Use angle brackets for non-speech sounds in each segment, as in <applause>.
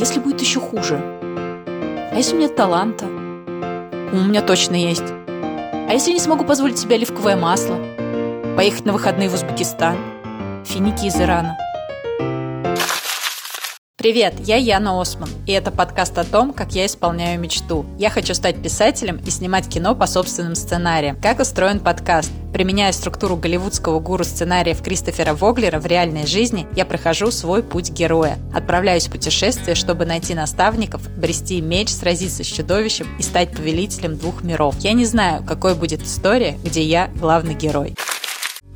если будет еще хуже? А если у меня таланта? У меня точно есть. А если не смогу позволить себе оливковое масло? Поехать на выходные в Узбекистан? Финики из Ирана? Привет, я Яна Осман, и это подкаст о том, как я исполняю мечту. Я хочу стать писателем и снимать кино по собственным сценариям. Как устроен подкаст? Применяя структуру голливудского гуру сценариев Кристофера Воглера в реальной жизни, я прохожу свой путь героя. Отправляюсь в путешествие, чтобы найти наставников, брести меч, сразиться с чудовищем и стать повелителем двух миров. Я не знаю, какой будет история, где я главный герой.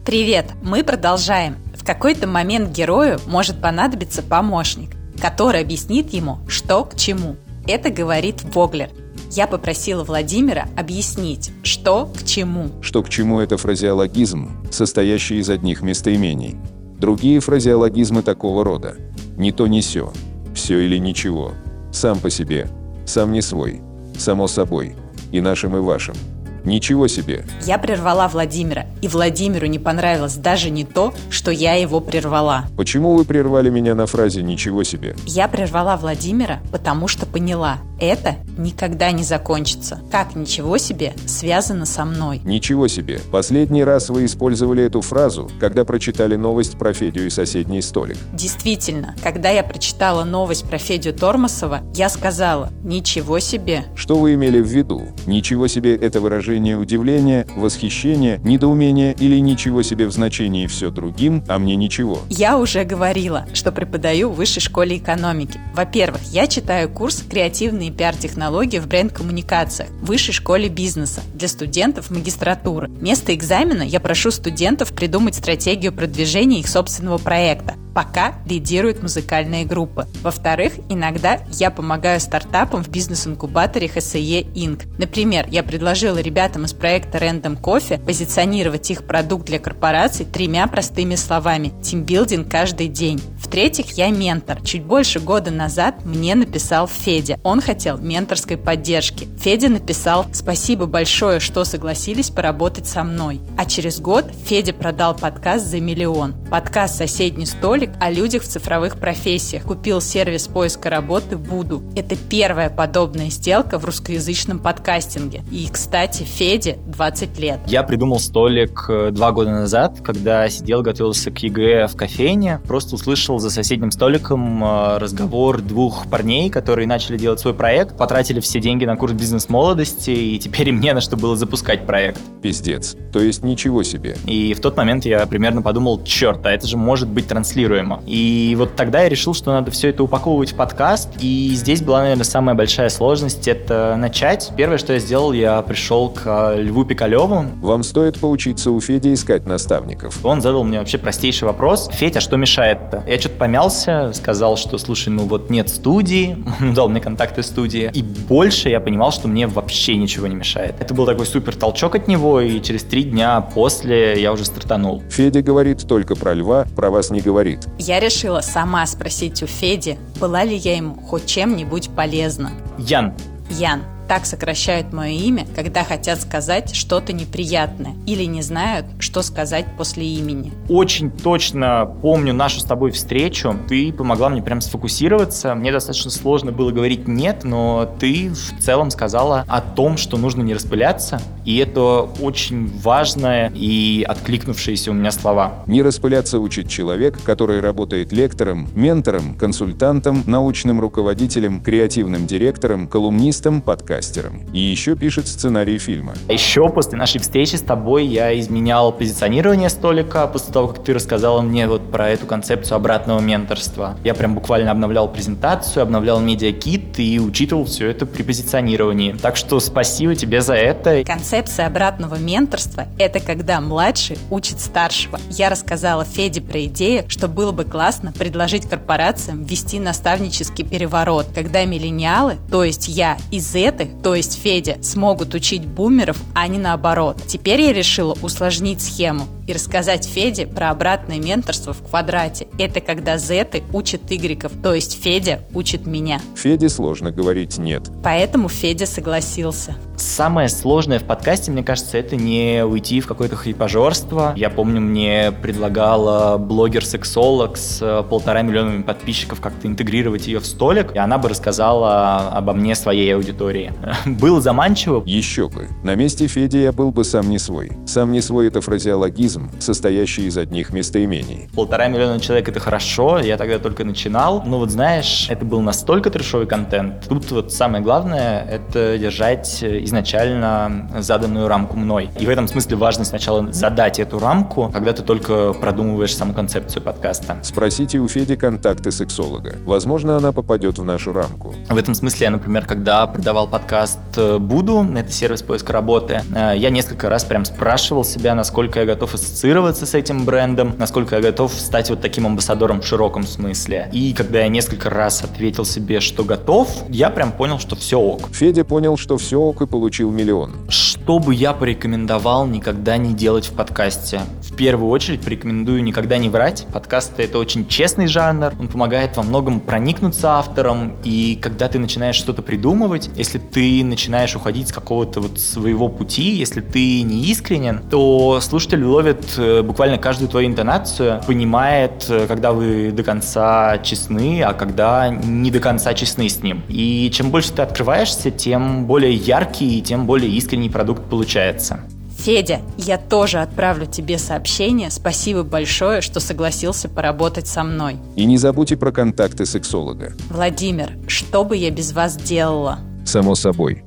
Привет! Мы продолжаем. В какой-то момент герою может понадобиться помощник который объяснит ему, что к чему. Это говорит Воглер. Я попросила Владимира объяснить, что к чему. Что к чему – это фразеологизм, состоящий из одних местоимений. Другие фразеологизмы такого рода. Не то, не сё. Все или ничего. Сам по себе. Сам не свой. Само собой. И нашим, и вашим. Ничего себе! Я прервала Владимира, и Владимиру не понравилось даже не то, что я его прервала. Почему вы прервали меня на фразе «ничего себе»? Я прервала Владимира, потому что поняла, это никогда не закончится. Как ничего себе связано со мной? Ничего себе. Последний раз вы использовали эту фразу, когда прочитали новость про Федю и соседний столик. Действительно, когда я прочитала новость про Федю Тормосова, я сказала «ничего себе». Что вы имели в виду? Ничего себе это выражение удивления, восхищения, недоумения или ничего себе в значении все другим, а мне ничего. Я уже говорила, что преподаю в высшей школе экономики. Во-первых, я читаю курс «Креативные пиар-технологии в бренд-коммуникациях» в высшей школе бизнеса для студентов магистратуры. Вместо экзамена я прошу студентов придумать стратегию продвижения их собственного проекта пока лидируют музыкальные группы. Во-вторых, иногда я помогаю стартапам в бизнес-инкубаторе HSE Inc. Например, я предложила ребятам из проекта Random Coffee позиционировать их продукт для корпораций тремя простыми словами «Тимбилдинг каждый день». В-третьих, я ментор. Чуть больше года назад мне написал Федя. Он хотел менторской поддержки. Федя написал «Спасибо большое, что согласились поработать со мной». А через год Федя продал подкаст за миллион. Подкаст «Соседний столик» ролик о людях в цифровых профессиях. Купил сервис поиска работы Буду. Это первая подобная сделка в русскоязычном подкастинге. И, кстати, Феде 20 лет. Я придумал столик э, два года назад, когда сидел, готовился к ЕГЭ в кофейне. Просто услышал за соседним столиком э, разговор двух парней, которые начали делать свой проект, потратили все деньги на курс бизнес-молодости, и теперь им не на что было запускать проект. Пиздец. То есть ничего себе. И в тот момент я примерно подумал, черт, а это же может быть транслировано транслируемо. И вот тогда я решил, что надо все это упаковывать в подкаст, и здесь была, наверное, самая большая сложность — это начать. Первое, что я сделал, я пришел к а, Льву Пикалеву. Вам стоит поучиться у Феди искать наставников. Он задал мне вообще простейший вопрос. Федя, что мешает-то? Я что-то помялся, сказал, что, слушай, ну вот нет студии, <laughs> он дал мне контакты студии, и больше я понимал, что мне вообще ничего не мешает. Это был такой супер толчок от него, и через три дня после я уже стартанул. Федя говорит только про льва, про вас не говорит. Я решила сама спросить у Феди, была ли я ему хоть чем-нибудь полезна. Ян. Ян так сокращают мое имя, когда хотят сказать что-то неприятное или не знают, что сказать после имени. Очень точно помню нашу с тобой встречу. Ты помогла мне прям сфокусироваться. Мне достаточно сложно было говорить «нет», но ты в целом сказала о том, что нужно не распыляться. И это очень важное и откликнувшиеся у меня слова. Не распыляться учит человек, который работает лектором, ментором, консультантом, научным руководителем, креативным директором, колумнистом, подкастером подкастером. И еще пишет сценарий фильма. Еще после нашей встречи с тобой я изменял позиционирование столика, после того, как ты рассказала мне вот про эту концепцию обратного менторства. Я прям буквально обновлял презентацию, обновлял медиакит и учитывал все это при позиционировании. Так что спасибо тебе за это. Концепция обратного менторства – это когда младший учит старшего. Я рассказала Феде про идею, что было бы классно предложить корпорациям ввести наставнический переворот, когда миллениалы, то есть я и зеты, то есть Федя, смогут учить бумеров, а не наоборот. Теперь я решила усложнить схему и рассказать Феде про обратное менторство в квадрате. Это когда зеты учат игреков, то есть Федя учит меня. Феде сложно говорить «нет». Поэтому Федя согласился. Самое сложное в подкасте, мне кажется, это не уйти в какое-то хайпажорство. Я помню, мне предлагала блогер-сексолог с э, полтора миллионами подписчиков как-то интегрировать ее в столик, и она бы рассказала обо мне своей аудитории. <laughs> Было заманчиво. Еще бы. На месте Феди я был бы сам не свой. Сам не свой — это фразеологизм, состоящий из одних местоимений. Полтора миллиона человек — это хорошо, я тогда только начинал. Но вот знаешь, это был настолько трешовый контент. Тут вот самое главное — это держать изначально заданную рамку мной. И в этом смысле важно сначала задать эту рамку, когда ты только продумываешь саму концепцию подкаста. Спросите у Феди контакты сексолога. Возможно, она попадет в нашу рамку. В этом смысле я, например, когда продавал подкаст э, Буду, это сервис поиска работы, э, я несколько раз прям спрашивал себя, насколько я готов ассоциироваться с этим брендом, насколько я готов стать вот таким амбассадором в широком смысле. И когда я несколько раз ответил себе, что готов, я прям понял, что все ок. Федя понял, что все ок и получил миллион. Что бы я порекомендовал никогда не делать в подкасте? В первую очередь порекомендую никогда не врать. Подкаст — это очень честный жанр, он помогает во многом проникнуться автором, и когда ты начинаешь что-то придумывать, если ты начинаешь уходить с какого-то вот своего пути, если ты не искренен, то слушатель ловит э, буквально каждую твою интонацию, понимает, э, когда вы до конца честны, а когда не до конца честны с ним. И чем больше ты открываешься, тем более яркий и тем более искренний продукт получается. Федя, я тоже отправлю тебе сообщение. Спасибо большое, что согласился поработать со мной. И не забудьте про контакты сексолога. Владимир, что бы я без вас делала? Само собой.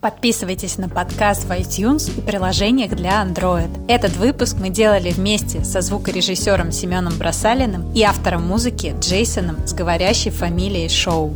Подписывайтесь на подкаст в iTunes и приложениях для Android. Этот выпуск мы делали вместе со звукорежиссером Семеном Бросалиным и автором музыки Джейсоном с говорящей фамилией Шоу.